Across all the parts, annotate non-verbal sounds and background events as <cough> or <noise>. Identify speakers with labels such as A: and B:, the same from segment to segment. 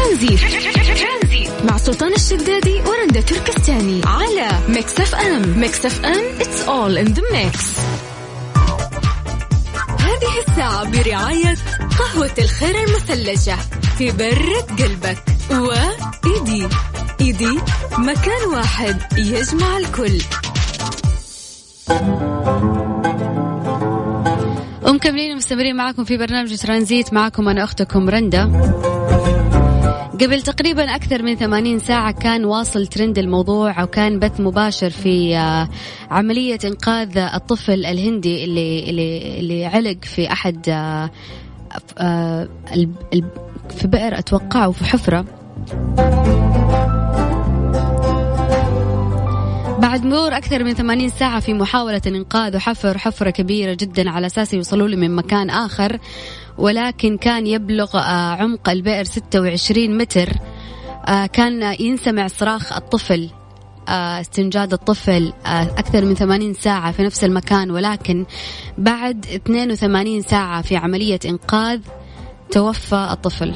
A: ترانزيت. مع سلطان الشدادي ورندا تركستاني على Mix FM. Mix FM it's all in the mix. هذه الساعة برعاية قهوة الخير المثلجة برة قلبك. وإيدي. إيدي مكان واحد يجمع الكل.
B: ومكملين ومستمرين معكم في برنامج ترانزيت. معكم أنا أختكم رندا. قبل تقريبا أكثر من 80 ساعة كان واصل ترند الموضوع وكان بث مباشر في آه، عملية إنقاذ الطفل الهندي اللي اللي اللي علق في أحد آه، آه، في بئر أتوقع وفي حفرة. بعد مرور أكثر من 80 ساعة في محاولة إنقاذ وحفر حفرة كبيرة جدا على أساس يوصلوا له من مكان آخر ولكن كان يبلغ آه، عمق البئر 26 متر. آه، كان ينسمع صراخ الطفل آه، استنجاد الطفل أكثر من 80 ساعة في نفس المكان. ولكن بعد 82 ساعة في عملية إنقاذ توفى الطفل.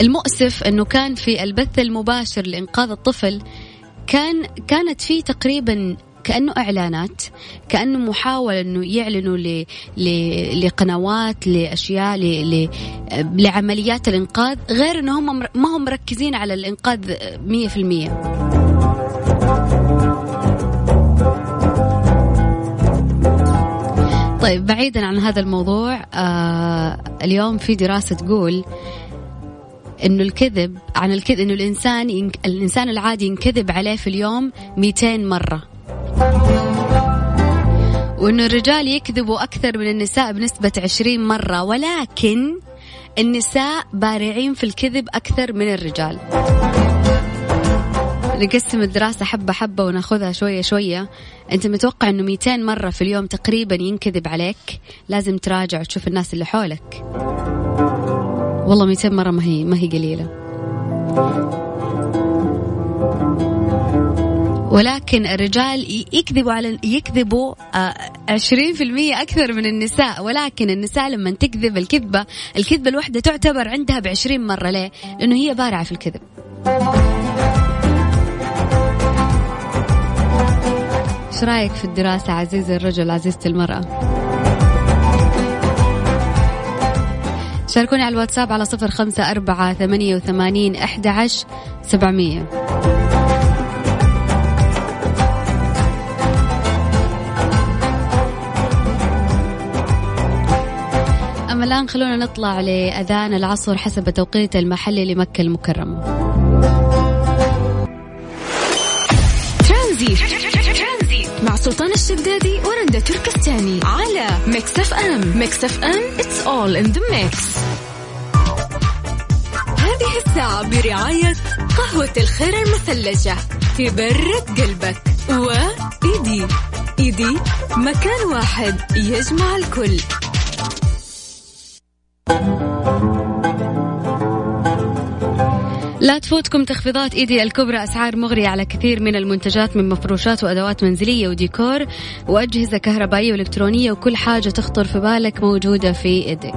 B: المؤسف أنه كان في البث المباشر لإنقاذ الطفل كان كانت في تقريبا كأنه إعلانات كأنه محاولة إنه يعلنوا ل... لقنوات لأشياء ل... ل... لعمليات الإنقاذ غير إنه هم ما هم مركزين على الإنقاذ 100% طيب بعيدا عن هذا الموضوع آه اليوم في دراسة تقول إنه الكذب عن الكذب إنه الإنسان ينك... الإنسان العادي ينكذب عليه في اليوم 200 مرة. وإنه الرجال يكذبوا أكثر من النساء بنسبة 20 مرة ولكن النساء بارعين في الكذب أكثر من الرجال. نقسم الدراسة حبة حبة وناخذها شوية شوية. أنت متوقع أنه 200 مرة في اليوم تقريبا ينكذب عليك؟ لازم تراجع وتشوف الناس اللي حولك. والله 200 مرة ما هي ما هي قليلة ولكن الرجال يكذبوا على يكذبوا 20% آه، أكثر من النساء ولكن النساء لما تكذب الكذبة الكذبة الواحدة تعتبر عندها بعشرين مرة ليه؟ لأنه هي بارعة في الكذب إيش رأيك في الدراسة عزيزي الرجل عزيزتي المرأة؟ شاركوني على الواتساب على صفر خمسة أربعة ثمانية وثمانين أحد عشر سبعمية. أما الآن خلونا نطلع لأذان العصر حسب التوقيت المحلي لمكة المكرمة.
A: سلطان الشدادي ورندا تركستاني على ميكس اف ام. ميكس اف ام it's all in the mix. هذه الساعة برعاية قهوة الخير المثلجة برة قلبك وإيدي إيدي مكان واحد يجمع الكل.
B: لا تفوتكم تخفيضات إيدي الكبرى أسعار مغرية على كثير من المنتجات من مفروشات وأدوات منزلية وديكور وأجهزة كهربائية وإلكترونية وكل حاجة تخطر في بالك موجودة في ايدي.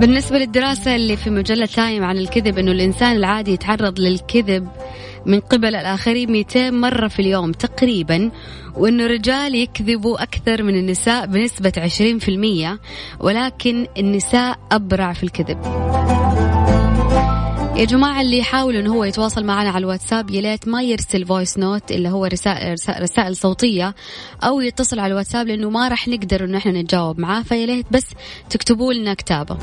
B: بالنسبة للدراسة اللي في مجلة تايم عن الكذب إنه الإنسان العادي يتعرض للكذب من قبل الآخرين 200 مرة في اليوم تقريبا وأنه الرجال يكذبوا أكثر من النساء بنسبة 20% ولكن النساء أبرع في الكذب. يا جماعة اللي يحاول إنه هو يتواصل معنا على الواتساب يا ليت ما يرسل voice note اللي هو رسائل, رسائل صوتية أو يتصل على الواتساب لأنه ما راح نقدر إنه إحنا نتجاوب معاه فيا ليت بس تكتبوا لنا كتابة.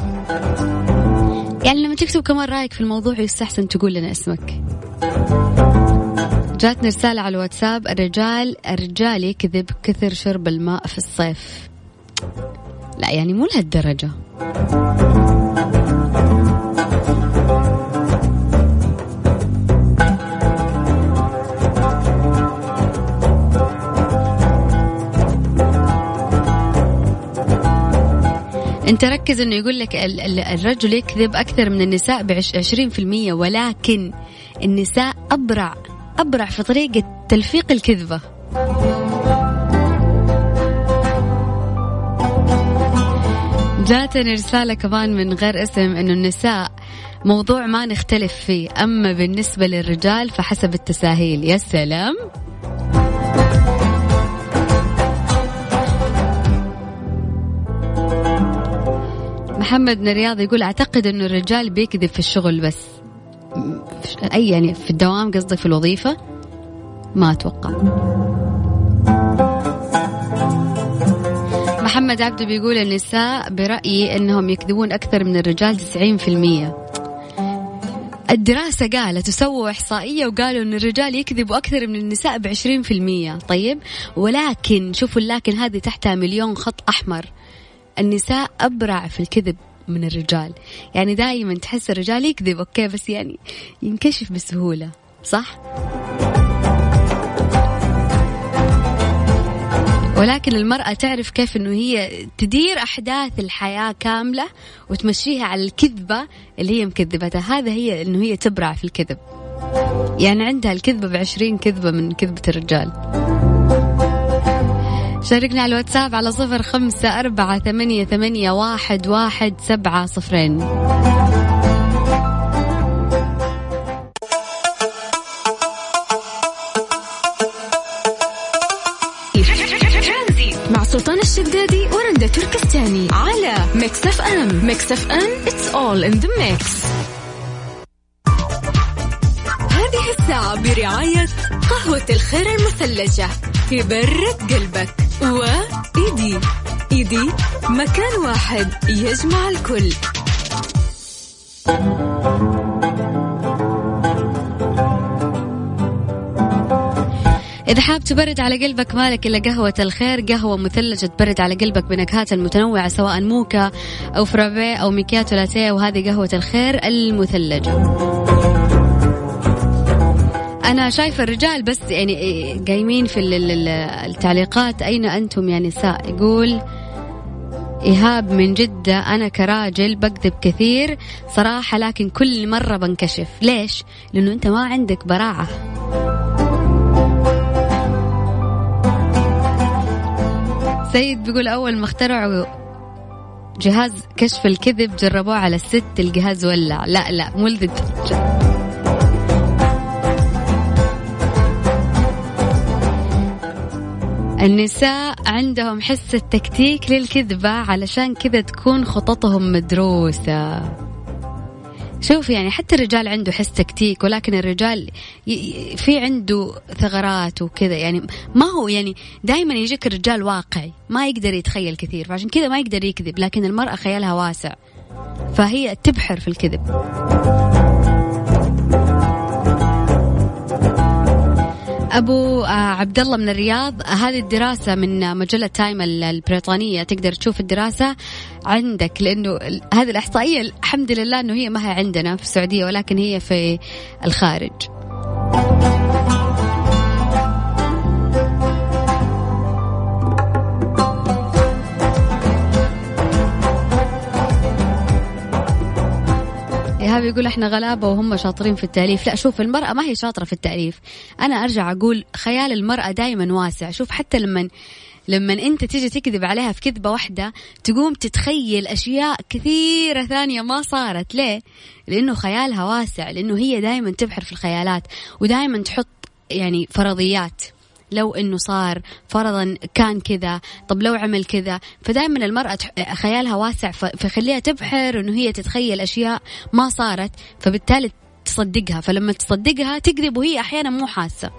B: يعني لما تكتب كمان رأيك في الموضوع يستحسن تقول لنا اسمك. جاتني رسالة على الواتساب الرجال الرجال يكذب كثر شرب الماء في الصيف. لا يعني مو لهالدرجة. انت ركز انه يقول لك الرجل يكذب أكثر من النساء ب 20% ولكن النساء أبرع أبرع في طريقة تلفيق الكذبة. جاتني رسالة كمان من غير اسم إنه النساء موضوع ما نختلف فيه أما بالنسبة للرجال فحسب التساهيل. يا سلام. محمد من الرياض يقول أعتقد إنه الرجال بيكذب في الشغل بس. أي يعني في الدوام قصدك في الوظيفة؟ ما أتوقع. محمد عبده بيقول النساء برأيي إنهم يكذبون أكثر من الرجال 90% الدراسة قالت وسووا إحصائية وقالوا أن الرجال يكذبوا أكثر من النساء في المية. طيب ولكن شوفوا لكن هذه تحتها مليون خط أحمر. النساء أبرع في الكذب من الرجال. يعني دائما تحس الرجال يكذب أوكي بس يعني ينكشف بسهولة صح؟ ولكن المرأة تعرف كيف إنه هي تدير أحداث الحياة كاملة وتمشيها على الكذبة اللي هي مكذبتها. هذا هي إنه هي تبرع في الكذب. يعني عندها الكذبة بعشرين كذبة من كذبة الرجال. شاركنا على الواتساب على صفر خمسة أربعة ثمانية, ثمانية واحد, واحد سبعة صفرين.
A: مع سلطان الشدادي ورندا تركستاني على ميكس اف ام ميكس اف ام it's all in the mix. هذه الساعة برعاية قهوة الخير المثلجة. في برة قلبك. وإيدي إيدي. مكان واحد يجمع الكل.
B: إذا حاب تبرد على قلبك مالك إلا قهوة الخير قهوة مثلجة تبرد على قلبك بنكهات متنوعة سواء موكا أو فرابي أو ميكياتو لاتيه وهذه قهوة الخير المثلجة. أنا شايفة الرجال بس يعني قايمين في التعليقات. أين أنتم يا نساء؟ يقول إيهاب من جدة أنا كراجل بكذب كثير صراحة لكن كل مرة بنكشف. ليش؟ لأنه أنت ما عندك براعة. سيد بيقول أول ما اخترعوا جهاز كشف الكذب جربوه على الست الجهاز ولع. لا لا مو النساء عندهم حس التكتيك للكذبة علشان كذا تكون خططهم مدروسة. شوف يعني حتى الرجال عنده حس تكتيك ولكن الرجال في عنده ثغرات وكذا. يعني ما هو يعني دائما يجيك الرجال واقعي ما يقدر يتخيل كثير فعشان كذا ما يقدر يكذب لكن المرأة خيالها واسع فهي تبحر في الكذب. أبو آه، عبد الله من الرياض. هذه الدراسة من مجلة تايم البريطانية. تقدر تشوف الدراسة عندك لأنه هذه الإحصائية الحمد لله إنه هي ما هي عندنا في السعودية ولكن هي في الخارج. ايهاب يقول إحنا غلابة وهم شاطرين في التأليف. لا شوف المرأة ما هي شاطرة في التأليف. أنا أرجع أقول خيال المرأة دائما واسع. شوف حتى لما لما أنت تيجي تكذب عليها في كذبة واحدة تقوم تتخيل أشياء كثيرة ثانية ما صارت. ليه؟ لأنه خيالها واسع لأنه هي دائما تبحر في الخيالات ودائما تحط يعني فرضيات. لو إنه صار فرضا كان كذا طب لو عمل كذا. فدائما المرأة خيالها واسع فخليها تبحر إنه هي تتخيل أشياء ما صارت. فبالتالي تصدقها. فلما تصدقها تكذب وهي أحيانا مو حاسة.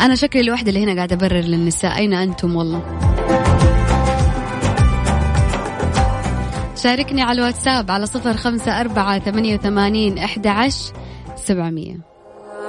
B: أنا شكلي الوحدة اللي هنا قاعدة أبرر للنساء. أين أنتم؟ والله. شاركني على الواتساب على صفر خمسة أربعة ثمانية وثمانين أحد عشر سبعمية.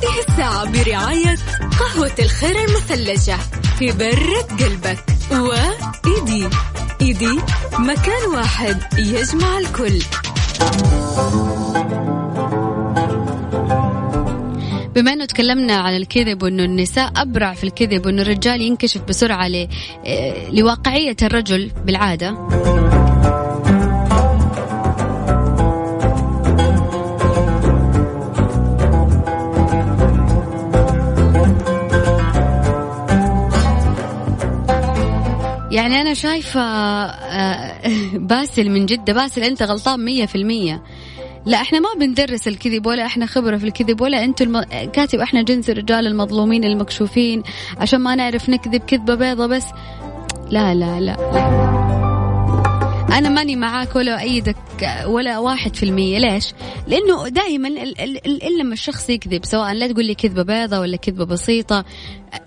A: هذه الساعة برعاية قهوة الخير المثلجة في برة قلبك وإيدي. الجديد مكان واحد يجمع الكل.
B: بما إنه تكلمنا عن الكذب وإنه النساء أبرع في الكذب وإنه الرجال ينكشف بسرعة لواقعية الرجل بالعادة. يعني أنا شايفة آه، <laughs> باسل من جدة. باسل أنت غلطان مية في المية. لا إحنا ما بندرس الكذب ولا إحنا خبرة في الكذب ولا أنتم الم... كاتب إحنا جنس الرجال المظلومين المكشوفين عشان ما نعرف نكذب كذبة بيضة بس. لا لا لا, لا. أنا ماني معاك ولا أيدك ولا واحد في المية. ليش؟ لأنه دائما إلا لما الشخص يكذب سواء لا تقول لي كذبة بيضة ولا كذبة بسيطة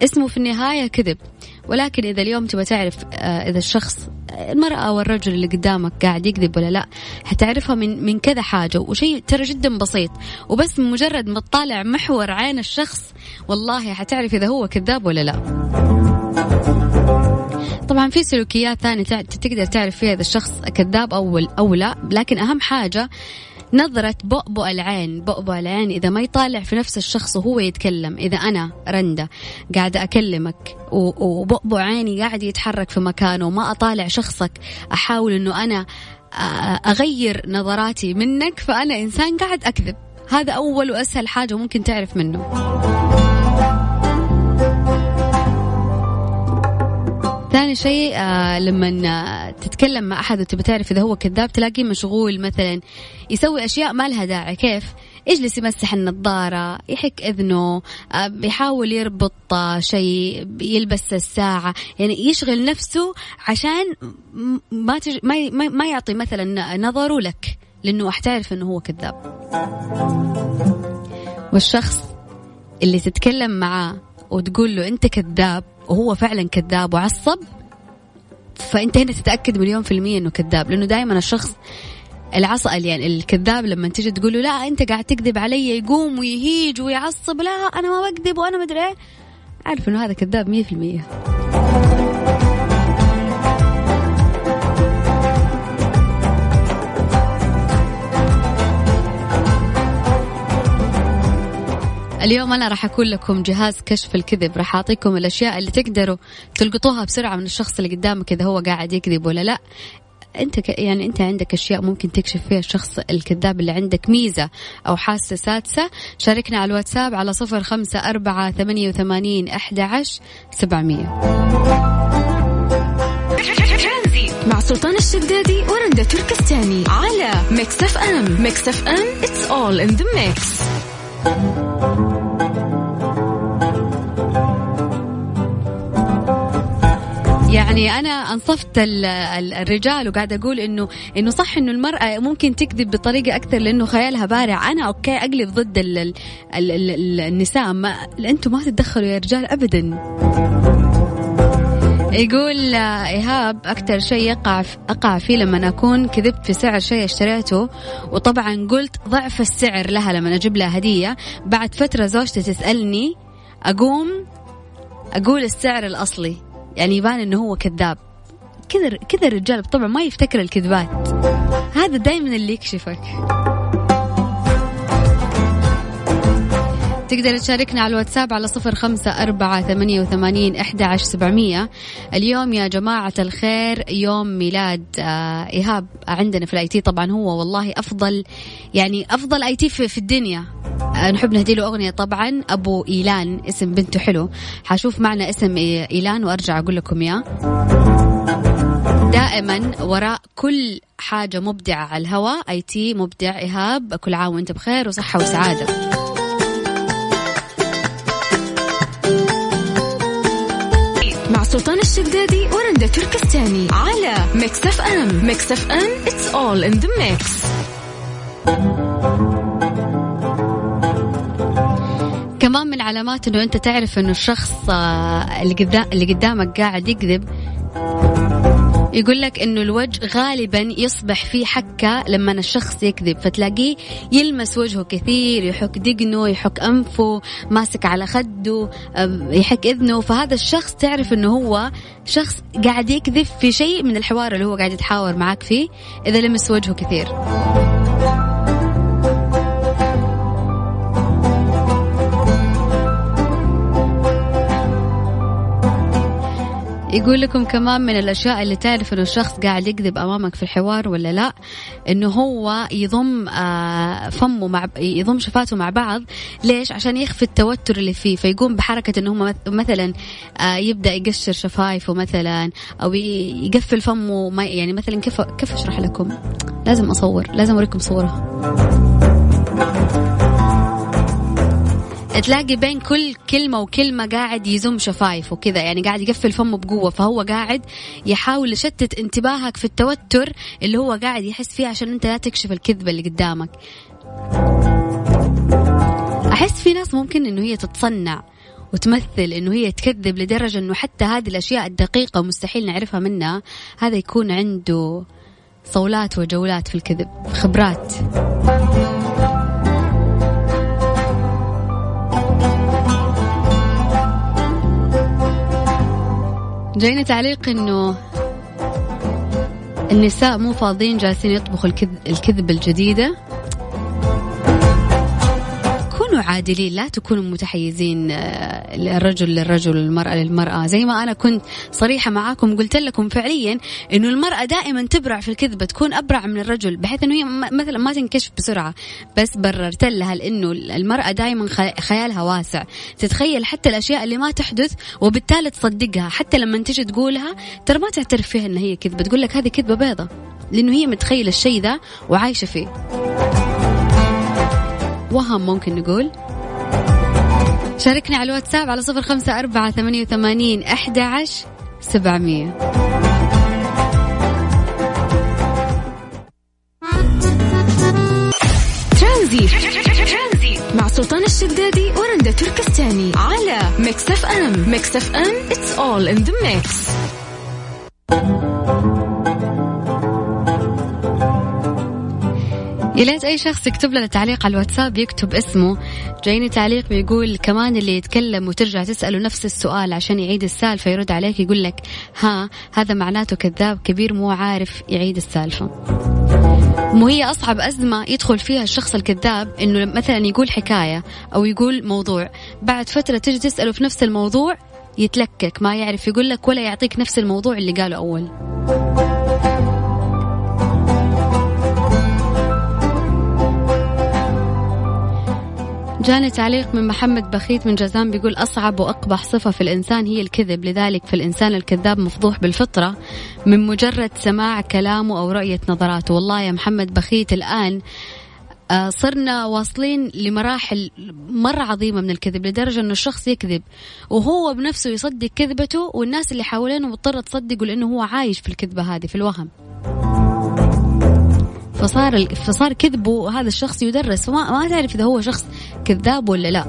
B: اسمه في النهاية كذب. ولكن إذا اليوم تبغى تعرف آه، إذا الشخص المرأة أو الرجل اللي قدامك قاعد يكذب ولا لا حتعرفها من من كذا حاجة. وشيء ترى جدا بسيط. وبس مجرد ما تطالع محور عين الشخص والله حتعرف إذا هو كذاب ولا لا. طبعا في سلوكيات ثانية تقدر تعرف فيها إذا الشخص كذاب أو أو لا. لكن أهم حاجة نظرة بؤبؤ العين بؤبؤ العين إذا ما يطالع في نفس الشخص وهو يتكلم إذا أنا رندة قاعدة أكلمك وبؤبؤ عيني قاعد يتحرك في مكانه وما أطالع شخصك أحاول أنه أنا أغير نظراتي منك فأنا إنسان قاعد أكذب. هذا أول وأسهل حاجة ممكن تعرف منه. ثاني شيء آه لما تتكلم مع أحد وتبي تعرف إذا هو كذاب تلاقيه مشغول مثلا يسوي أشياء ما لها داعي. كيف؟ يجلس يمسح النظارة يحك إذنه آه بيحاول يربط آه شيء يلبس الساعة. يعني يشغل نفسه عشان ما تج... ما, ما, ما يعطي مثلا نظره لك لأنه حتعرف أنه هو كذاب. والشخص اللي تتكلم معاه وتقول له أنت كذاب وهو فعلا كذاب وعصب. فانت هنا تتأكد مليون في المية إنه كذاب لأنه دائما الشخص العصا يعني الكذاب لما تيجي تقول له لا أنت قاعد تكذب علي يقوم ويهيج ويعصب لا أنا ما بكذب وأنا مدري إيه. عارف إنه هذا كذاب 100% اليوم أنا راح أكون لكم جهاز كشف الكذب راح أعطيكم الأشياء اللي تقدروا تلقطوها بسرعة من الشخص اللي قدامك إذا هو قاعد يكذب ولا لا. أنت ك... يعني أنت عندك أشياء ممكن تكشف فيها الشخص الكذاب اللي عندك ميزة أو حاسة سادسة. شاركنا على الواتساب على صفر خمسة أربعة ثمانية وثمانين احدى عشر سبعمئه
A: مع سلطان الشدادي ورندا تركستاني على ميكس أف أم. ميكس أف أم it's all in the mix.
B: يعني أنا أنصفت الرجال وقاعد أقول انه إنه صح إنه المرأة ممكن تكذب بطريقة أكثر لأنه خيالها بارع. أنا أوكي أقلب ضد ال ال ال النساء ما أنتم ما تتدخلوا يا رجال ابدا. يقول إيهاب أكثر شيء يقع أقع فيه لما أكون كذبت في سعر شيء اشتريته وطبعا قلت ضعف السعر لها لما أجيب لها هدية. بعد فترة زوجتي تسألني أقوم أقول السعر الأصلي. يعني يبان إنه هو كذاب. كذا كذا الرجال طبعا ما يفتكر الكذبات. هذا دائما اللي يكشفك. تقدر تشاركنا على الواتساب على صفر خمسة أربعة ثمانية وثمانين إحدى عشر سبعمية. اليوم يا جماعة الخير يوم ميلاد آه إيهاب. عندنا في الأي تي طبعا هو والله أفضل يعني أفضل أي تي في, الدنيا. آه نحب نهدي له أغنية طبعا أبو إيلان اسم بنته حلو. حشوف معنا اسم إيلان وأرجع أقول لكم إياه. دائما وراء كل حاجة مبدعة على الهواء إي تي مبدع إيهاب. كل عام وأنت بخير وصحة وسعادة.
A: سلطان الشدادي ورندا تركستاني على ميكس اف ام ميكس اف ام it's all in the mix.
B: كمان من علامات إنه أنت تعرف إنه الشخص آه، اللي قدامك قاعد يكذب. يقول لك إنه الوجه غالبا يصبح فيه حكة لما الشخص يكذب. فتلاقيه يلمس وجهه كثير يحك دقنه يحك أنفه ماسك على خده يحك إذنه. فهذا الشخص تعرف إنه هو شخص قاعد يكذب في شيء من الحوار اللي هو قاعد يتحاور معك فيه إذا لمس وجهه كثير. يقول لكم كمان من الأشياء اللي تعرف إنه الشخص قاعد يكذب أمامك في الحوار ولا لا؟ إنه هو يضم آه، فمه مع يضم شفاته مع بعض. ليش؟ عشان يخفي التوتر اللي فيه. فيقوم بحركة إنه هو مثلا آه، يبدأ يقشر شفايفه مثلا أو يقفل فمه يعني مثلا كيف كيف أشرح لكم؟ لازم أصور لازم أوريكم صورة. تلاقي بين كل كلمة وكلمة قاعد يزم شفايفه كذا يعني قاعد يقفل فمه بقوة فهو قاعد يحاول يشتت انتباهك في التوتر اللي هو قاعد يحس فيه عشان انت لا تكشف الكذبة اللي قدامك. أحس في ناس ممكن إنه هي تتصنع وتمثل إنه هي تكذب لدرجة إنه حتى هذه الأشياء الدقيقة مستحيل نعرفها منها هذا يكون عنده صولات وجولات في الكذب خبرات. جاينا تعليق إنه النساء مو فاضيين جالسين يطبخوا الكذب, الكذب الجديدة. كونوا عادلين لا تكونوا متحيزين آه، الرجل للرجل المرأة للمرأة. زي ما أنا كنت صريحة معاكم قلت لكم فعليا أنه المرأة دائما تبرع في الكذبة تكون أبرع من الرجل بحيث أنه هي مثلا ما تنكشف بسرعة. بس بررت لها لأنه المرأة دائما خيالها واسع. تتخيل حتى الأشياء اللي ما تحدث وبالتالي تصدقها. حتى لما تجي تقولها ترى ما تعترف فيها أن هي كذبة تقول لك هذه كذبة بيضة لأنه هي متخيلة الشيء ذا وعايشة فيه. وهم ممكن نقول. شاركني على الواتساب على صفر خمسة أربعة ثمانية وثمانين أحد سبعمية.
A: ترانزيت مع سلطان الشدادي ورندا تركستاني على ميكس أف أم. ميكس أف أم it's all in the mix.
B: يا ليت أي شخص يكتب لنا تعليق على الواتساب يكتب اسمه. جايني تعليق بيقول كمان اللي يتكلم وترجع تسأله نفس السؤال عشان يعيد السالفة يرد عليك يقول لك ها هذا معناته كذاب كبير مو عارف يعيد السالفة. مو هي أصعب أزمة يدخل فيها الشخص الكذاب إنه مثلا يقول حكاية أو يقول موضوع بعد فترة تجي تسأله في نفس الموضوع يتلكك ما يعرف يقول لك ولا يعطيك نفس الموضوع اللي قاله أول. جاني تعليق من محمد بخيت من جازان بيقول أصعب وأقبح صفة في الإنسان هي الكذب لذلك في الإنسان الكذاب مفضوح بالفطرة من مجرد سماع كلامه أو رؤية نظراته. والله يا محمد بخيت الآن آه، صرنا واصلين لمراحل مرة عظيمة من الكذب لدرجة أنه الشخص يكذب وهو بنفسه يصدق كذبته والناس اللي حوالينه مضطرة تصدقه لأنه هو عايش في الكذبة هذه في الوهم. فصار فصار كذبه هذا الشخص يدرس. فما ما تعرف إذا هو شخص كذاب ولا لا.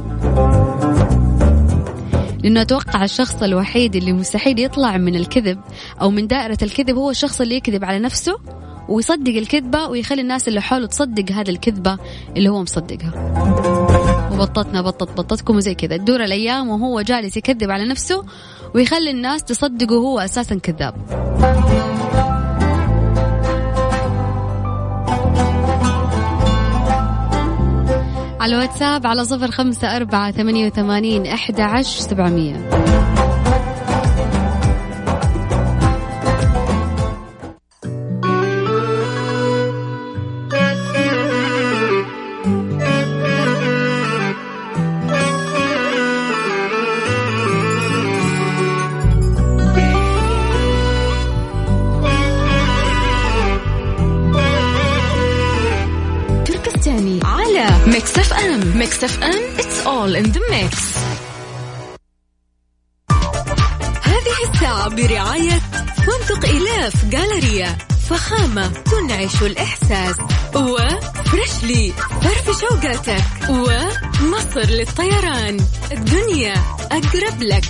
B: لأنه أتوقع الشخص الوحيد اللي مستحيل يطلع من الكذب أو من دائرة الكذب هو الشخص اللي يكذب على نفسه ويصدق الكذبة ويخلي الناس اللي حوله تصدق هذه الكذبة اللي هو مصدقها. وبطتنا بطت بطتكم وزي كذا. تدور الأيام وهو جالس يكذب على نفسه ويخلي الناس تصدقه هو أساسا كذاب. على على صفر خمسة أربعة ثمانية وثمانين أحد عشر سبعمية.
A: all in the mix هذه الساعة برعاية فندق إلاف جالريا فخامة تنعش الإحساس. وفريشلي فرفش أوقاتك. ومصر للطيران. الدنيا أقرب لك.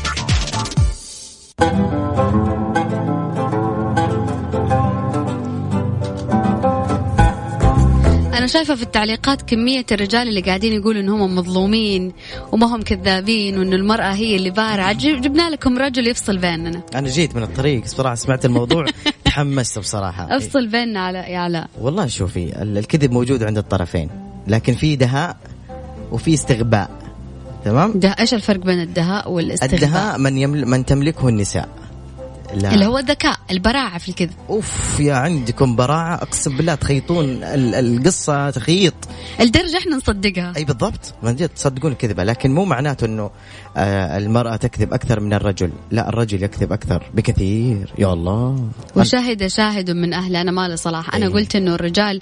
B: أنا شايفة في التعليقات كمية الرجال اللي قاعدين يقولوا إنهم مظلومين وما هم كذابين وإنه المرأة هي اللي بارعة. جبنا لكم رجل يفصل بيننا.
C: أنا جيت من الطريق بصراحة سمعت الموضوع <laughs> تحمست بصراحة.
B: افصل بيننا على يا علاء
C: والله شوفي الكذب موجود عند الطرفين لكن في دهاء وفي استغباء تمام؟
B: ده إيش الفرق بين الدهاء والاستغباء؟
C: الدهاء من يمل من تملكه النساء.
B: لا. اللي هو الذكاء. البراعة في الكذب.
C: أوف يا عندكم براعة. أقسم بالله تخيطون القصة تخيط.
B: الدرجة إحنا نصدقها.
C: أي بالضبط. من جد تصدقون الكذبة. لكن مو معناته إنه آه المرأة تكذب أكثر من الرجل. لا الرجل يكذب أكثر بكثير. يا الله.
B: وشاهد شاهد من أهل أنا مالي صلاح. أنا أيه. قلت إنه الرجال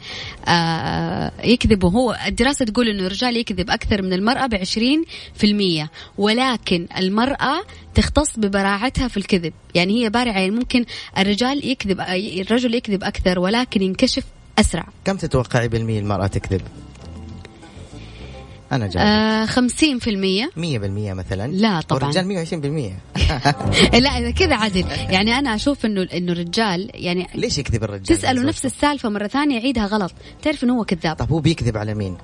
B: آه يكذب وهو الدراسة تقول إنه الرجال يكذب أكثر من المرأة ب 20% ولكن المرأة تختص ببراعتها في الكذب. يعني هي بارعة يعني ممكن الرجال يكذب الرجل يكذب أكثر ولكن ينكشف أسرع.
C: كم تتوقعي بالمية المرأة تكذب؟
B: أنا جاي آه خمسين في المية.
C: مية بالمية مثلا.
B: لا طبعا.
C: الرجال مية وعشرين بالمية. <laughs>
B: لا كذا عدل. يعني أنا أشوف إنه إنه الرجال يعني
C: ليش يكذب الرجال؟
B: تسأله نفس السالفة مرة ثانية يعيدها غلط. تعرف إنه هو كذاب.
C: طب هو بيكذب على مين؟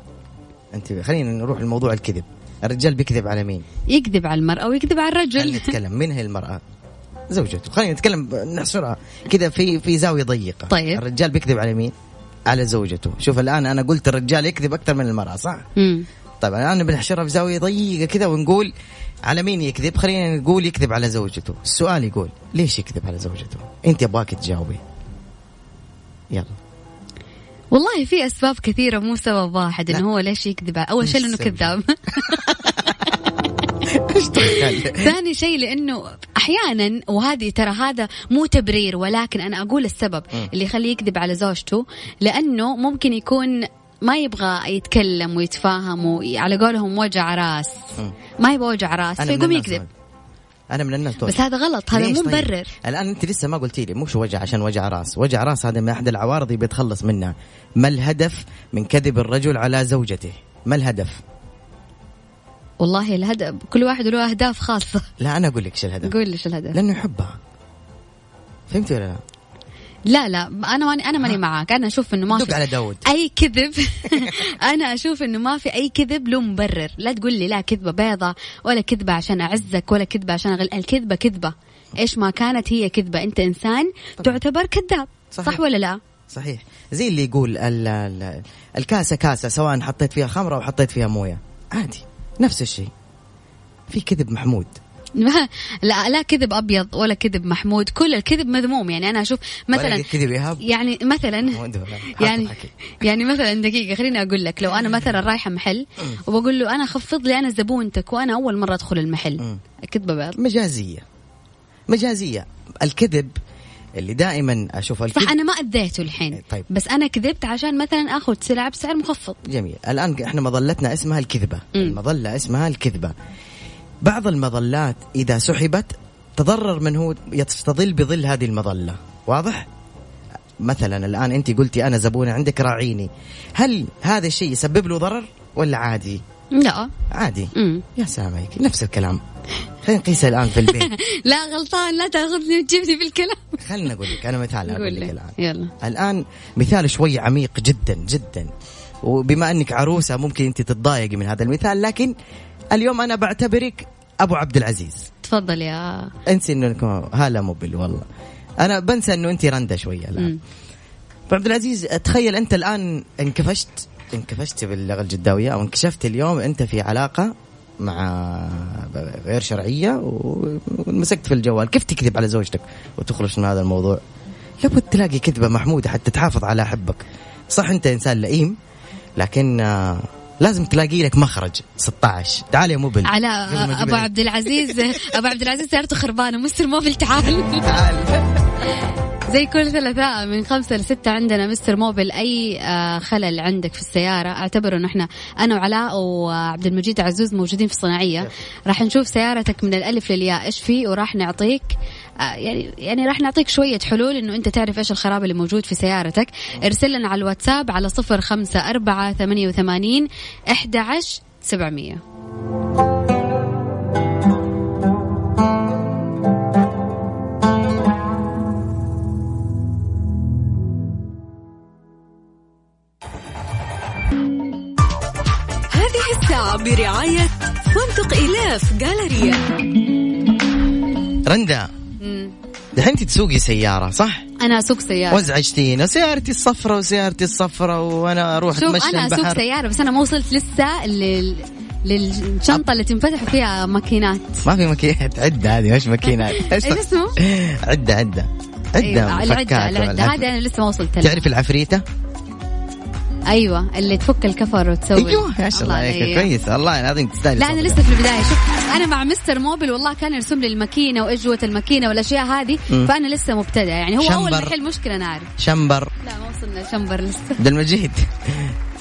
C: أنت خلينا نروح لموضوع الكذب. الرجال بيكذب على مين؟
B: يكذب على المرأة ويكذب على الرجل.
C: نتكلم. من هي المرأة؟ زوجته خلينا نتكلم نحصرها كذا في في زاوية ضيقة
B: طيب
C: الرجال بيكذب على مين؟ على زوجته شوف الآن أنا قلت الرجال يكذب أكثر من المرأة صح؟
B: مم.
C: طيب الان بنحشرها في زاوية ضيقة كذا ونقول على مين يكذب؟ خلينا نقول يكذب على زوجته، السؤال يقول ليش يكذب على زوجته؟ أنت ابغاك تجاوبي. يلا
B: والله في أسباب كثيرة مو سبب واحد إنه هو ليش يكذب أول شيء لأنه كذاب <laughs> ثاني شيء لأنه أحيانا وهذه ترى هذا مو تبرير ولكن أنا أقول السبب اللي يخليه يكذب على زوجته لأنه ممكن يكون ما يبغى يتكلم ويتفاهم وعلى قولهم وجع راس. ما يبغى وجع راس فيقوم يكذب.
C: أنا من الناس
B: بس هذا غلط هذا مو طيب؟ مبرر. طيب؟
C: الآن أنت لسه ما قلتي لي مش وجع عشان وجع راس. وجع راس هذا من أحد العوارض اللي بيتخلص منها. ما الهدف من كذب الرجل على زوجته؟ ما الهدف؟
B: والله الهدف كل واحد له أهداف خاصة. <laughs>
C: لا أنا أقول لك إيش الهدف.
B: قول ليش الهدف.
C: لأنه يحبها. فهمتي ولا لا؟
B: لا لا أنا ماني أنا ماني معاك. أنا أشوف إنه ما
C: في على داود.
B: أي كذب. <laughs> <laughs> أنا أشوف إنه ما في أي كذب له مبرر. لا تقول لي لا كذبة بيضة ولا كذبة عشان أعزك ولا كذبة عشان أغل... الكذبة كذبة. إيش ما كانت هي كذبة. أنت إنسان طبعا. تعتبر كذاب. صح ولا لا؟
C: صحيح. زي اللي يقول ال ال الكاسة كاسة سواء حطيت فيها خمرة أو حطيت فيها موية. عادي. نفس الشيء. في كذب محمود.
B: لا لا كذب أبيض ولا كذب محمود كل الكذب مذموم. يعني أنا أشوف مثلا
C: كذب ايهاب
B: يعني مثلا يعني يعني مثلا دقيقة خليني أقول لك لو أنا مثلا رايحة محل وبقول له أنا خفض لي أنا زبونتك وأنا أول مرة أدخل المحل. كذبة بيض.
C: مجازية. مجازية. الكذب اللي دائما أشوف
B: الكذب صح أنا ما أذيته الحين. إيه، طيب. بس أنا كذبت عشان مثلا آخذ سلعة بسعر مخفض.
C: جميل. الآن إحنا مظلتنا اسمها الكذبة. المظلة اسمها الكذبة. بعض المظلات إذا سحبت تضرر من هو يستظل بظل هذه المظلة. واضح؟ مثلا الآن أنت قلتي أنا زبونة عندك راعيني. هل هذا الشيء يسبب له ضرر ولا عادي؟
B: لا.
C: عادي. مم. يا سلام عليك. نفس الكلام. خلينا نقيس الآن في البيت. <laughs>
B: لا غلطان لا تأخذني وتجيبني بالكلام
C: خلينا أقول لك أنا مثال أقول لك الآن.
B: يلا.
C: الآن مثال شوي عميق جدا جدا. وبما أنك عروسة ممكن أنت تتضايقي من هذا المثال لكن اليوم أنا بعتبرك أبو عبد العزيز.
B: تفضل يا
C: أنسي إنه هلا موبل والله. أنا بنسى إنه أنت رندة شوية الآن. أبو عبد العزيز تخيل أنت الآن انكفشت انكفشت باللغة الجداوية أو انكشفت اليوم أنت في علاقة مع غير شرعية ومسكت في الجوال. كيف تكذب على زوجتك وتخرج من هذا الموضوع؟ لابد تلاقي كذبة محمودة حتى تحافظ على حبك صح أنت إنسان لئيم لكن لازم تلاقي لك مخرج 16 تعال يا موبل
B: على أبو عبد العزيز. أبو عبد العزيز سيارته خربانة. مستر موبل تعال. تعال. زي كل ثلاثاء من خمسة لستة عندنا مستر موبل. أي آه، خلل عندك في السيارة اعتبر أنه إحنا أنا وعلاء وعبد المجيد عزوز موجودين في الصناعية. راح نشوف سيارتك من الألف للياء. إيش فيه وراح نعطيك آه، يعني يعني راح نعطيك شوية حلول إنه أنت تعرف إيش الخراب اللي موجود في سيارتك. ارسل لنا على الواتساب على صفر خمسة أربعة ثمانية وثمانين أحد عشر سبعمية.
A: برعاية فندق إلاف جالريا
C: رندا دحين انت تسوقي سيارة صح؟
B: أنا أسوق سيارة.
C: وازعجتينا سيارتي الصفراء وسيارتي الصفراء وأنا أروح
B: شوف
C: أتمشى
B: أنا أسوق
C: البحر.
B: سيارة بس أنا ما وصلت لسه لل... للشنطة اللي تنفتح فيها ماكينات.
C: ما في ماكينات عدة هذه مش ماكينات. <laughs>
B: إيش اسمه؟
C: عدة عدة. عدة أيوه
B: العدة
C: العدة
B: هذه أنا لسه ما وصلت لها.
C: تعرف العفريتة؟
B: أيوه اللي تفك الكفر وتسوي.
C: أيوه ما شاء الله عليك
B: علي.
C: كويس. والله العظيم تستاهل
B: لا أنا لسه في البداية. شوف أنا مع مستر موبل والله كان يرسم لي الماكينة وايش جوه الماكينة والأشياء هذه. فأنا لسه مبتدئة. يعني هو أول ما
C: شمبر.
B: يحل مشكلة أنا عارف
C: شمبر.
B: لا ما وصلنا شمبر لسه.
C: عبد المجيد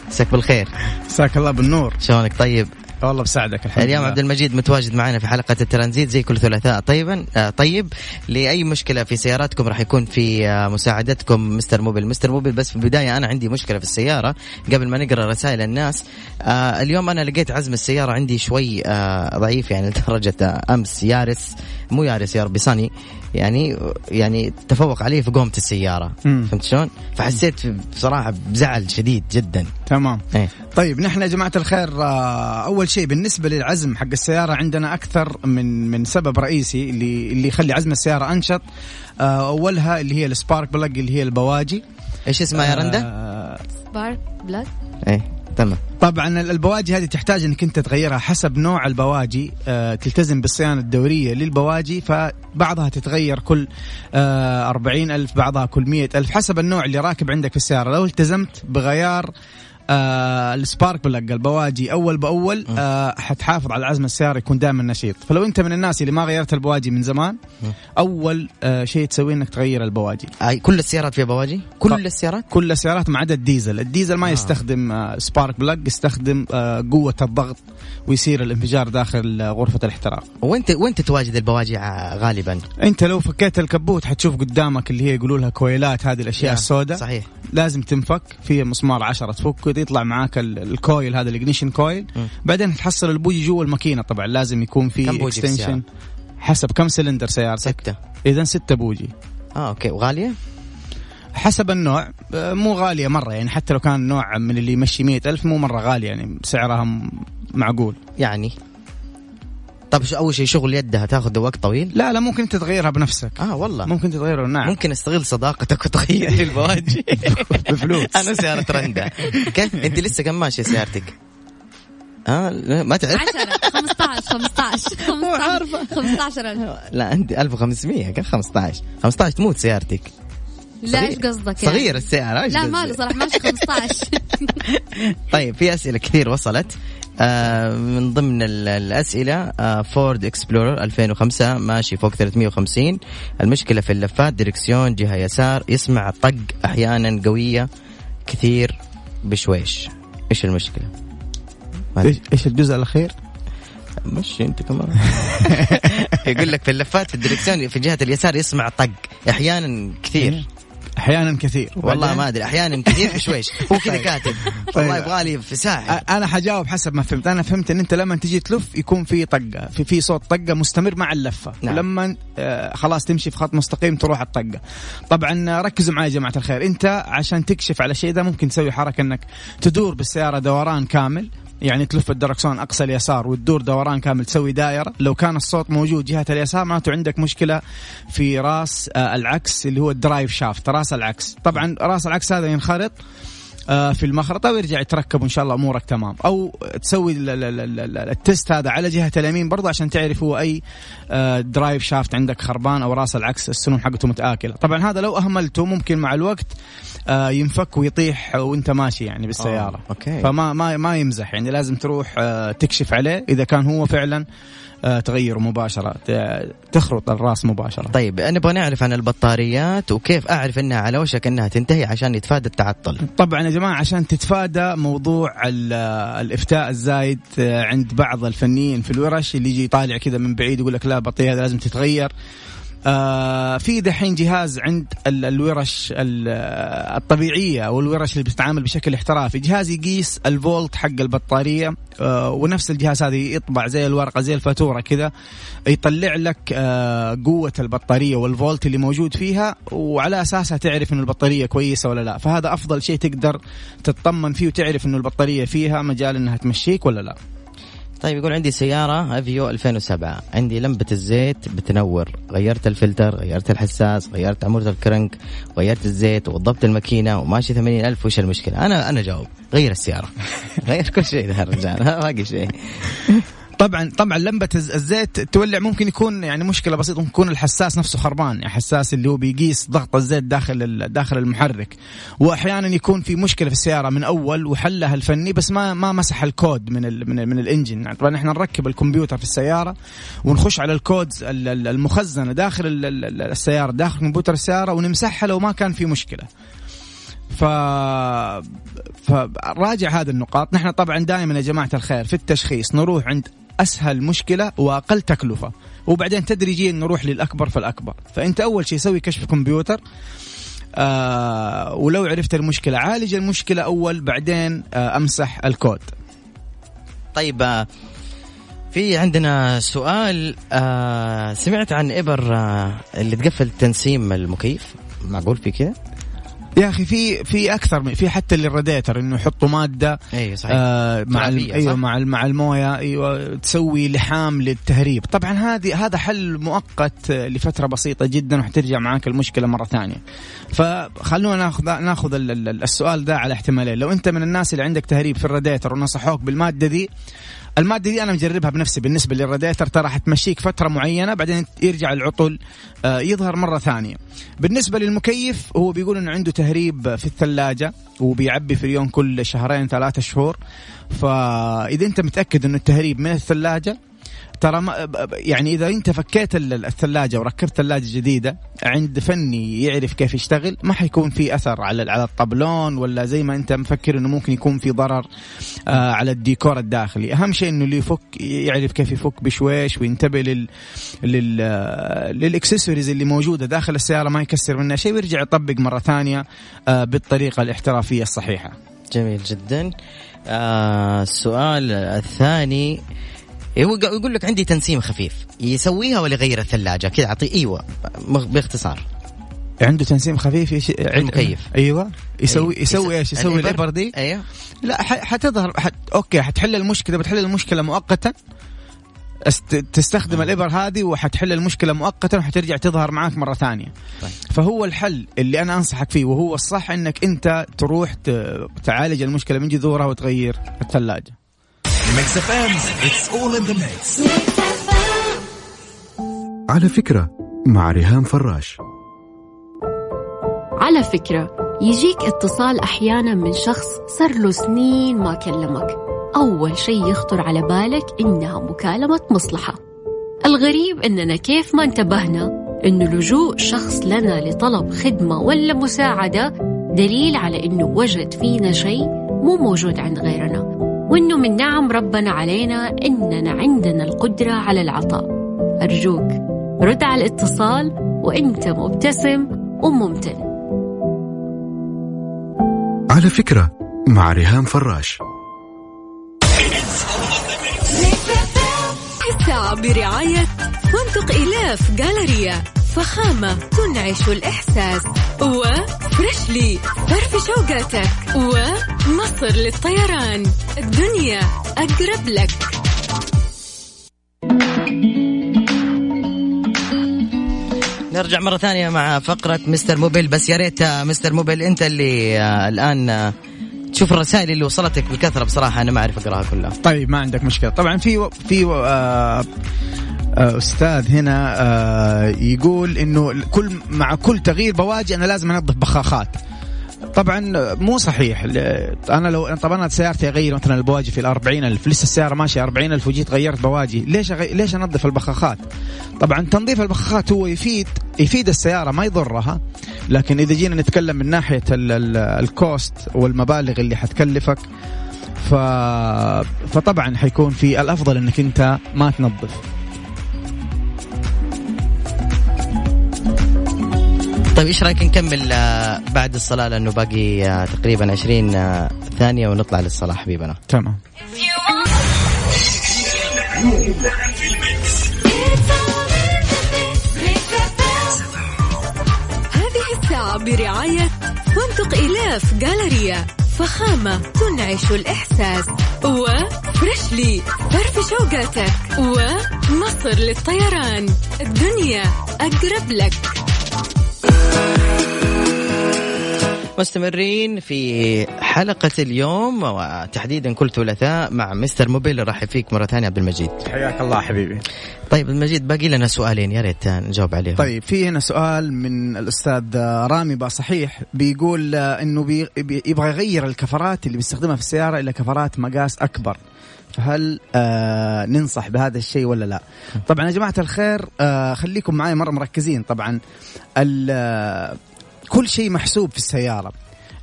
C: مساك بالخير.
D: مساك الله بالنور.
C: شلونك؟ طيب.
D: والله بساعدك الحمد
C: اليوم عبد المجيد متواجد معنا في حلقة الترانزيت زي كل ثلاثاء طيبا. آه طيب لأي مشكلة في سياراتكم راح يكون في آه مساعدتكم مستر موبل مستر موبل بس في البداية أنا عندي مشكلة في السيارة قبل ما نقرأ رسائل الناس. آه اليوم أنا لقيت عزم السيارة عندي شوي ضعيف يعني <laughs> لدرجة آه أمس يارس مو يارس يا ربي صني يعني يعني تفوق علي في قومة السيارة.
D: مم.
C: فهمت شلون؟ فحسيت بصراحة بزعل شديد جدا.
D: تمام.
C: إيه.
D: طيب نحن يا جماعة الخير آه، أول شيء بالنسبة للعزم حق السيارة عندنا أكثر من من سبب رئيسي اللي اللي يخلي عزم السيارة أنشط. آه، أولها اللي هي السبارك بلج اللي هي البواجي.
C: إيش اسمها يا رندا؟
D: آه،
B: سبارك بلاد
C: إيه. تمام.
D: طبعا البواجي هذه تحتاج إنك أنت تغيرها حسب نوع البواجي آه، تلتزم بالصيانة الدورية للبواجي فبعضها تتغير كل آه، أربعين ألف بعضها كل مية ألف حسب النوع اللي راكب عندك في السيارة. لو التزمت بغيار آه السبارك بلج البواجي أول بأول آه حتحافظ على عزم السياره يكون دائما نشيط. فلو أنت من الناس اللي ما غيرت البواجي من زمان أول آه شيء تسويه إنك تغير البواجي.
C: أي كل السيارات فيها بواجي؟ كل السيارات؟
D: كل السيارات ما عدا الديزل الديزل ما
C: آه.
D: يستخدم آه spark plug يستخدم آه قوة الضغط ويصير الانفجار داخل آه غرفة الاحتراق.
C: وانت وانت تواجد البواجي ع- غالبا؟
D: أنت لو فكيت الكبوت حتشوف قدامك اللي هي يقولوا لها coil ات هذه الأشياء
C: يا،
D: السوداء.
C: صحيح.
D: لازم تنفك في مسمار 10 تفك يطلع معاك ال- ال coil هذا ال ignition
C: coil.
D: بعدين تحصل البوجي جوا الماكينة طبعا لازم يكون في؟ extension حسب كم سلندر سيارتك.
C: ستة.
D: اذا ستة بوجي.
C: آه أوكي. وغالية؟
D: حسب النوع. آه، مو غالية مرة يعني حتى لو كان نوع من اللي يمشي مئة ألف مو مرة غالية يعني سعرها معقول.
C: يعني؟ طب شو أول شيء شغل يدها تاخذ وقت طويل؟
D: لا لا ممكن تتغيرها بنفسك.
C: آه والله.
D: ممكن تتغيرها نعم
C: ممكن أستغل صداقتك وتغير لي <laughs> البواجي. <laughs>
D: بفلوس.
C: أنا سيارة رندا. كيف أنت لسه كم ماشية سيارتك؟ آه لا، ما تعرف.
B: 10 15 15
C: مو عارفة.
B: 15 ألف
C: لا عندي 1500 كم 15 15 تموت سيارتك.
B: لا
C: صغير.
B: إيش قصدك يعني؟
C: صغيرة السيارة
B: لا
C: قصدك؟
B: ماله صراحة ماشي 15 <laughs>
C: طيب في أسئلة كثير وصلت. من ضمن ال- الأسئلة آه فورد اكسبلورر 2005 ماشي فوق 350 المشكلة في اللفات ديركسيون جهة يسار يسمع طق أحيانا قوية كثير بشويش. إيش المشكلة؟ ما
D: إيش إيش الجزء الأخير؟
C: مشي أنت كمان. <laughs> يقول لك في اللفات في الديركسيون في جهة اليسار يسمع طق أحيانا كثير.
D: أحيانا كثير.
C: والله ما أدري أحيانا كثير بشويش <laughs> هو كذا. كاتب.
D: طيب.
C: والله يبغى لي في ساحة.
D: أ- أنا حجاوب حسب ما فهمت. أنا فهمت إن أنت لما تجي تلف يكون في طقة في في صوت طقة مستمر مع اللفة.
C: نعم.
D: ولما آه، خلاص تمشي في خط مستقيم تروح الطقة. طبعا آه، ركزوا معي يا جماعة الخير. أنت عشان تكشف على شيء ده ممكن تسوي حركة إنك تدور بالسيارة دوران كامل. يعني تلف الدركسون أقصى اليسار وتدور دوران كامل تسوي دائره لو كان الصوت موجود جهة اليسار معناته عندك مشكلة في راس آه، العكس اللي هو ال drive shaft راس العكس. طبعا راس العكس هذا ينخرط في المخرطة ويرجع يتركب وإن شاء الله أمورك تمام. أو تسوي ال- ال- ال- ال- ال test هذا على جهة اليمين برضو عشان تعرف هو أي آه، drive shaft عندك خربان أو راس العكس السنون حقته متآكلة. طبعا هذا لو أهملته ممكن مع الوقت آه، ينفك ويطيح وأنت ماشي يعني بالسيارة.
C: آه، okay.
D: فما ما ما يمزح يعني لازم تروح آه، تكشف عليه إذا كان هو فعلا آه، تغيره مباشرة ت- تخرط الرأس مباشرة.
C: طيب نبغى نعرف عن البطاريات وكيف أعرف إنها على وشك إنها تنتهي عشان يتفادى التعطل.
D: طبعا يا جماعة عشان تتفادى موضوع ال- الإفتاء الزايد آه، عند بعض الفنيين في الورش اللي يجي يطالع كذا من بعيد يقول لك لا بطاريه هذا لازم تتغير. آه في دحين جهاز عند ال- الورش ال- الطبيعية أو الورش اللي بتتعامل بشكل احترافي. جهاز يقيس الفولت حق البطارية آه ونفس الجهاز هذا يطبع زي الورقة زي الفاتورة كذا يطلع لك آه قوة البطارية والفولت اللي موجود فيها وعلى أساسها تعرف إنه البطارية كويسة ولا لا. فهذا أفضل شيء تقدر تطمن فيه وتعرف إنه البطارية فيها مجال إنها تمشيك ولا لا.
C: طيب يقول عندي سيارة افيو 2007 عندي لمبة الزيت بتنور. غيرت الفلتر غيرت الحساس غيرت عمود الكرنك غيرت الزيت وضبط الماكينة وماشي 80 ألف. وش المشكلة؟ أنا أنا جاوب غير السيارة. <laughs> غير كل شيء ذا الرجال باقي شيء.
D: طبعا طبعا لمبة الزيت تولع ممكن يكون يعني مشكلة بسيطة ممكن يكون الحساس نفسه خربان يعني حساس اللي هو بيقيس ضغط الزيت داخل داخل المحرك. واحيانا يكون في مشكلة في السيارة من أول وحلها الفني بس ما ما مسح الكود من ال من, من الإنجن. يعني طبعا إحنا نركب الكمبيوتر في السيارة ونخش على الكود المخزنة داخل السيارة داخل كمبيوتر السيارة ونمسحها لو ما كان في مشكلة. ف... فراجع هذه النقاط. نحن طبعا دائما يا جماعة الخير في التشخيص نروح عند أسهل مشكلة وأقل تكلفة. وبعدين تدريجيا نروح للأكبر فالأكبر. فأنت أول شيء سوي كشف كمبيوتر. آه ولو عرفت المشكلة عالج المشكلة أول بعدين آه أمسح الكود.
C: طيب آه في عندنا سؤال آه سمعت عن ابر آه اللي تقفل تنسيم المكيف. معقول في كذا
D: يا أخي في في أكثر من في حتى للراديتر إنه يحطوا مادة
C: أيوه صحيح.
D: آه مع أيوه مع مع الموية أيوه تسوي لحام للتهريب. طبعا هذه هذا حل مؤقت لفترة بسيطة جدا وحترجع معاك المشكلة مرة ثانية. فخلونا ناخذ ناخذ السؤال ده على احتمالين. لو أنت من الناس اللي عندك تهريب في الراديتر ونصحوك بالمادة دي المادة دي أنا مجربها بنفسي بالنسبة للراديتر ترى حتمشيك فترة معينة بعدين يرجع العطل آه، يظهر مرة ثانية. بالنسبة للمكيف هو بيقول إنه عنده تهريب في الثلاجة وبيعبي فريون كل شهرين ثلاثة شهور. فإذا أنت متأكد إنه التهريب من الثلاجة ترى ما يعني إذا أنت فكيت الثلاجة وركبت ثلاجة جديدة عند فني يعرف كيف يشتغل ما حيكون في أثر على على الطبلون ولا زي ما أنت مفكر إنه ممكن يكون في ضرر آه على الديكور الداخلي. أهم شيء إنه اللي يفك يعرف كيف يفك بشويش وينتبه لل لل للاكسسوارز اللي موجودة داخل السيارة ما يكسر منها شيء ويرجع يطبق مرة ثانية آه بالطريقة الاحترافية الصحيحة.
C: جميل جدا. آه السؤال الثاني يقول لك عندي تنسيم خفيف. يسويها ولا يغير الثلاجة؟ كذا اعطيه إيوه باختصار.
D: عنده تنسيم خفيف يش...
C: المكيف
D: إيوه. يسوي أيوة. يسوي إيش؟ يسوي الإبر دي؟
C: أيوه
D: لا حتظهر حت... okay حتحل المشكلة. بتحل المشكلة مؤقتا. است... تستخدم الإبر هذه وحتحل المشكلة مؤقتا وحترجع تظهر معك مرة ثانية. طيب. فهو الحل اللي أنا أنصحك فيه وهو الصح إنك أنت تروح ت... تعالج المشكلة من جذورها وتغير الثلاجة. Mix FM it's all in the mix
A: على فكرة مع ريهام فراش. على فكرة يجيك اتصال أحيانا من شخص صار له سنين ما كلمك. أول شيء يخطر على بالك إنها مكالمة مصلحة. الغريب إننا كيف ما انتبهنا إنه لجوء شخص لنا لطلب خدمة ولا مساعدة دليل على إنه وجد فينا شيء مو موجود عند غيرنا. وإنه من نعم ربنا علينا إننا عندنا القدرة على العطاء. أرجوك رد على الاتصال وإنت مبتسم وممتن. على فكرة مع ريهام فراش. الساعة برعاية فندق إلاف جالريا فخامة تنعش الإحساس وفريشلي فرف شوقاتك ومصر للطيران. الدنيا أقرب لك.
C: نرجع مرة ثانية مع فقرة مستر موبيل. بس يا ريت مستر موبيل أنت اللي آه، الآن آه، تشوف الرسائل اللي وصلتك بكثرة بصراحة أنا ما أعرف أقراها كلها.
D: طيب ما عندك مشكلة. طبعا في في آه آه، أستاذ هنا آه، يقول إنه كل مع كل تغيير بواجي أنا لازم أنظف بخاخات. طبعا مو صحيح. أنا لو طبعا أنا سيارتي أغير مثلا البواجي في ال ألف لسه السيارة ماشية 40 ألف وجيت غيرت بواجي ليش أغي... ليش أنظف البخاخات؟ طبعا تنظيف البخاخات هو يفيد يفيد السيارة ما يضرها لكن إذا جينا نتكلم من ناحية ال... ال... ال cost والمبالغ اللي حتكلفك ف... فطبعا حيكون في الأفضل إنك أنت ما تنظف.
C: طيب إيش رأيك نكمل آه، بعد الصلاة؟ لأنه باقي آه، تقريبا 20 آه، ثانية ونطلع للصلاة حبيبنا.
D: تمام.
A: هذه الساعة برعاية فندق إلاف جالريا فخامة تنعش الإحساس.
E: وفريشلي فرف شوقاتك. ومصر للطيران. الدنيا أقرب لك.
C: مستمرين في حلقة اليوم وتحديدا كل ثلاثاء مع مستر موبيل. راح فيك مرة ثانية عبد المجيد.
D: حياك الله حبيبي.
C: طيب المجيد باقي لنا سؤالين يا ريت نجاوب عليهم.
D: طيب في هنا سؤال من الأستاذ رامي با. صحيح بيقول إنه بي يبغى يغير الكفرات اللي بيستخدمها في السيارة إلى كفرات مقاس أكبر. فهل آه ننصح بهذا الشيء ولا لا؟ طبعا يا جماعة الخير آه خليكم معي مرة مركزين. طبعا كل شيء محسوب في السيارة.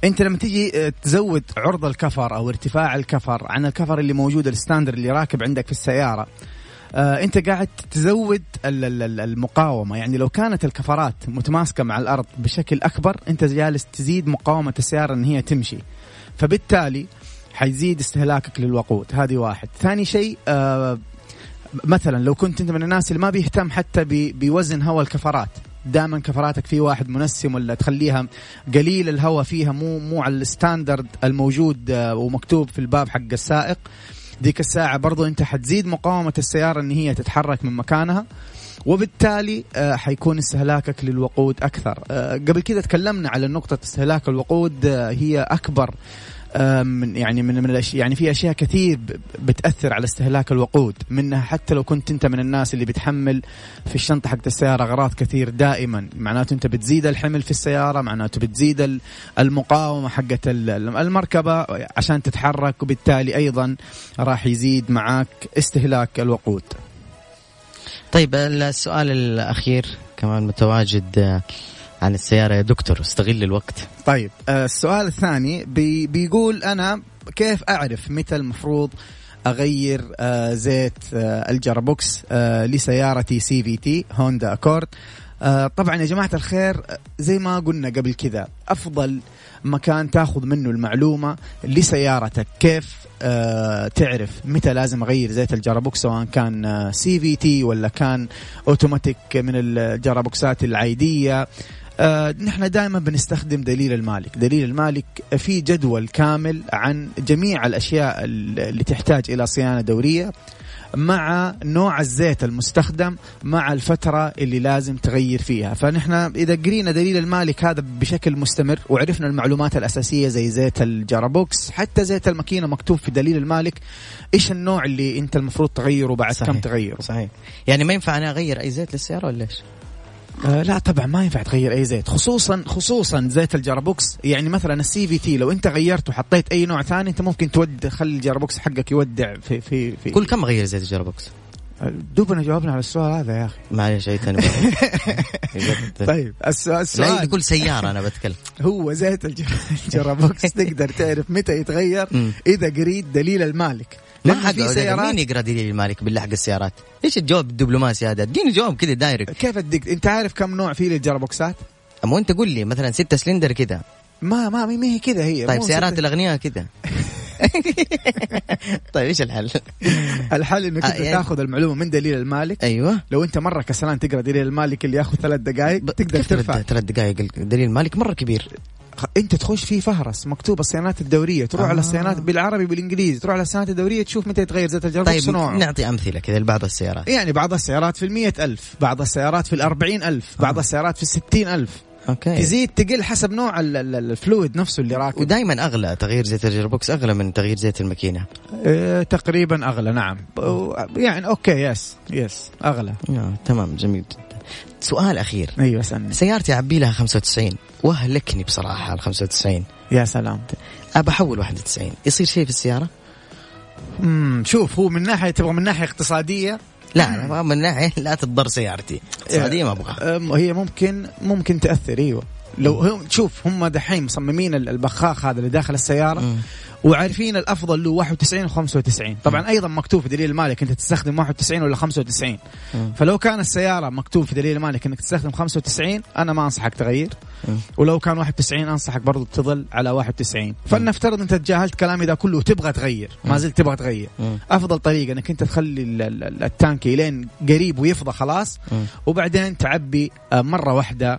D: أنت لما تيجي تزود عرض الكفر أو ارتفاع الكفر عن الكفر اللي موجود ال standard اللي راكب عندك في السيارة آه أنت قاعد تزود المقاومة. يعني لو كانت الكفرات متماسكة مع الأرض بشكل أكبر أنت جالس تزيد مقاومة السيارة إن هي تمشي. فبالتالي حيزيد استهلاكك للوقود. هذه واحد. ثاني شيء آه مثلا لو كنت أنت من الناس اللي ما بيهتم حتى بوزن هواء الكفرات دائما كفراتك في واحد منسم ولا تخليها قليل الهواء فيها مو مو على الستاندرد الموجود آه، ومكتوب في الباب حق السائق. ذيك الساعة برضو أنت حتزيد مقاومة السيارة إن هي تتحرك من مكانها وبالتالي آه، حيكون استهلاكك للوقود أكثر. آه، قبل كذا تكلمنا على نقطة استهلاك الوقود هي أكبر من يعني من من الاشياء يعني في أشياء كثير بتأثر على استهلاك الوقود منها حتى لو كنت أنت من الناس اللي بتحمل في الشنطة حقت السيارة أغراض كثير دائما. معناته أنت بتزيد الحمل في السيارة معناته بتزيد المقاومة حقت المركبة عشان تتحرك وبالتالي أيضا راح يزيد معك استهلاك الوقود.
C: طيب السؤال الأخير كمان متواجد عن السيارة. يا دكتور استغل الوقت.
D: طيب آه، السؤال الثاني بي بيقول أنا كيف أعرف متى المفروض أغير آه، زيت آه، ال gearbox لسيارتي CVT هوندا أكورد؟ طبعا يا جماعة الخير زي ما قلنا قبل كذا أفضل مكان تاخذ منه المعلومة لسيارتك. كيف تعرف متى لازم أغير زيت ال gearbox سواء كان CVT ولا كان أوتوماتيك من الجرابوكسات العادية؟ آه نحن دائما بنستخدم دليل المالك. دليل المالك في جدول كامل عن جميع الأشياء اللي تحتاج إلى صيانة دورية مع نوع الزيت المستخدم مع الفترة اللي لازم تغير فيها. فنحن إذا قرينا دليل المالك هذا بشكل مستمر وعرفنا المعلومات الأساسية زي زيت ال gearbox حتى زيت الماكينة مكتوب في دليل المالك إيش النوع اللي أنت المفروض تغيره بعد صحيح. كم تغيره؟
C: صحيح. يعني ما ينفع أنا أغير أي زيت للسيارة ولا إيش؟
D: آه لا طبعا ما ينفع تغير أي زيت خصوصا خصوصا زيت ال gearbox. يعني مثلا ال CVT لو أنت غيرته وحطيت أي نوع ثاني أنت ممكن تود خلي ال gearbox حقك يودع في في في
C: كل كم اغير زيت ال
D: gearbox؟ دوبنا جاوبنا على السؤال هذا يا أخي.
C: معلش اي ثاني. <laughs>
D: طيب السؤال السؤال
C: كل سيارة أنا بتكلم.
D: هو زيت ال gearbox <laughs> تقدر تعرف متى يتغير؟ إذا قريت دليل المالك.
C: ما حق في سيارات مين يقرأ دليل المالك بالله حق السيارات؟ إيش الجواب الدبلوماسي هذا؟ اديني جواب كذا direct.
D: كيف اديك إنت عارف كم نوع فيه للجرابوكسات؟
C: أما أنت قول لي مثلا ستة سلندر كذا.
D: ما ما ما هي كذا هي
C: طيب سيارات الأغنياء كذا. <laughs> طيب إيش الحل؟
D: الحل انك انت آه يعني تاخذ المعلومة من دليل المالك.
C: أيوه.
D: لو أنت مرة كسلان تقرأ دليل المالك اللي ياخذ ثلاث دقائق تقدر ترفع.
C: ثلاث دقائق دليل المالك مرة كبير.
D: انت تخش في فهرس مكتوب الصيانات الدورية تروح آه. على الصيانات بالعربي بالانجليزي تروح على الصيانات الدورية تشوف متى يتغير زيت الجرب
C: طيب نوعه. نعطي أمثلة كذا لبعض السيارات.
D: يعني بعض السيارات في المية ألف بعض السيارات في الأربعين ألف بعض آه. السيارات في الستين ألف.
C: أوكي.
D: تزيد تقل حسب نوع ال fluid نفسه اللي راكب.
C: ودائما أغلى تغيير زيت ال gearbox أغلى من تغيير زيت الماكينة.
D: آه تقريبا أغلى نعم. يعني okay yes yes أغلى.
C: آه تمام جميل جدا. سؤال أخير.
D: أيوه سألني
C: سيارتي أعبي لها 95 وأهلكني بصراحة ال 95
D: يا سلام.
C: أبى أحول 91 يصير شيء في السيارة؟
D: امم شوف هو من ناحية تبغى من ناحية اقتصادية؟
C: لا أنا من ناحية لا تضر سيارتي. اقتصادية ما أبغاها.
D: هي ممكن ممكن تأثر أيوه. لو هم شوف هم دحين مصممين البخاخ هذا اللي داخل السيارة م. وعارفين الأفضل له 91 و 95 طبعا م. أيضا مكتوب في دليل المالك انت تستخدم 91 ولا 95 م. فلو كان السيارة مكتوب في دليل المالك إنك تستخدم 95 أنا ما أنصحك تغير ولو كان 91 أنصحك برضو تظل على 91 فلنفترض أنت تجاهلت كلامي ذا كله وتبغى تغير ما زلت تبغى تغير. أفضل طريقة إنك أنت تخلي ال- ال- التانكي لين قريب ويفضى خلاص. وبعدين تعبي آه، مرة واحدة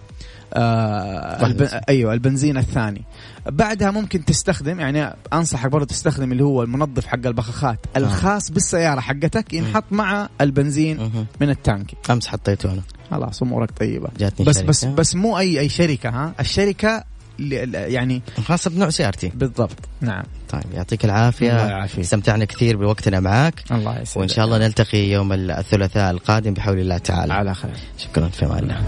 D: آه الب... أيوه البنزين الثاني. بعدها ممكن تستخدم يعني أنصحك برضه تستخدم اللي هو المنظف حق البخاخات الخاص بالسيارة حقتك ينحط مع البنزين. من التانكي
C: أمس حطيته أنا.
D: خلاص أمورك طيبة.
C: جاتني
D: بس
C: شركة.
D: بس بس مو أي أي شركة ها؟ الشركة يعني
C: خاصه بنوع سيارتي.
D: بالضبط. نعم.
C: طيب يعطيك العافية.
D: الله يعافيك.
C: استمتعنا كثير بوقتنا معك
D: الله يسعدك.
C: وإن شاء الله نلتقي يوم الثلاثاء القادم بحول الله تعالى.
D: على خير.
C: شكرا في الله.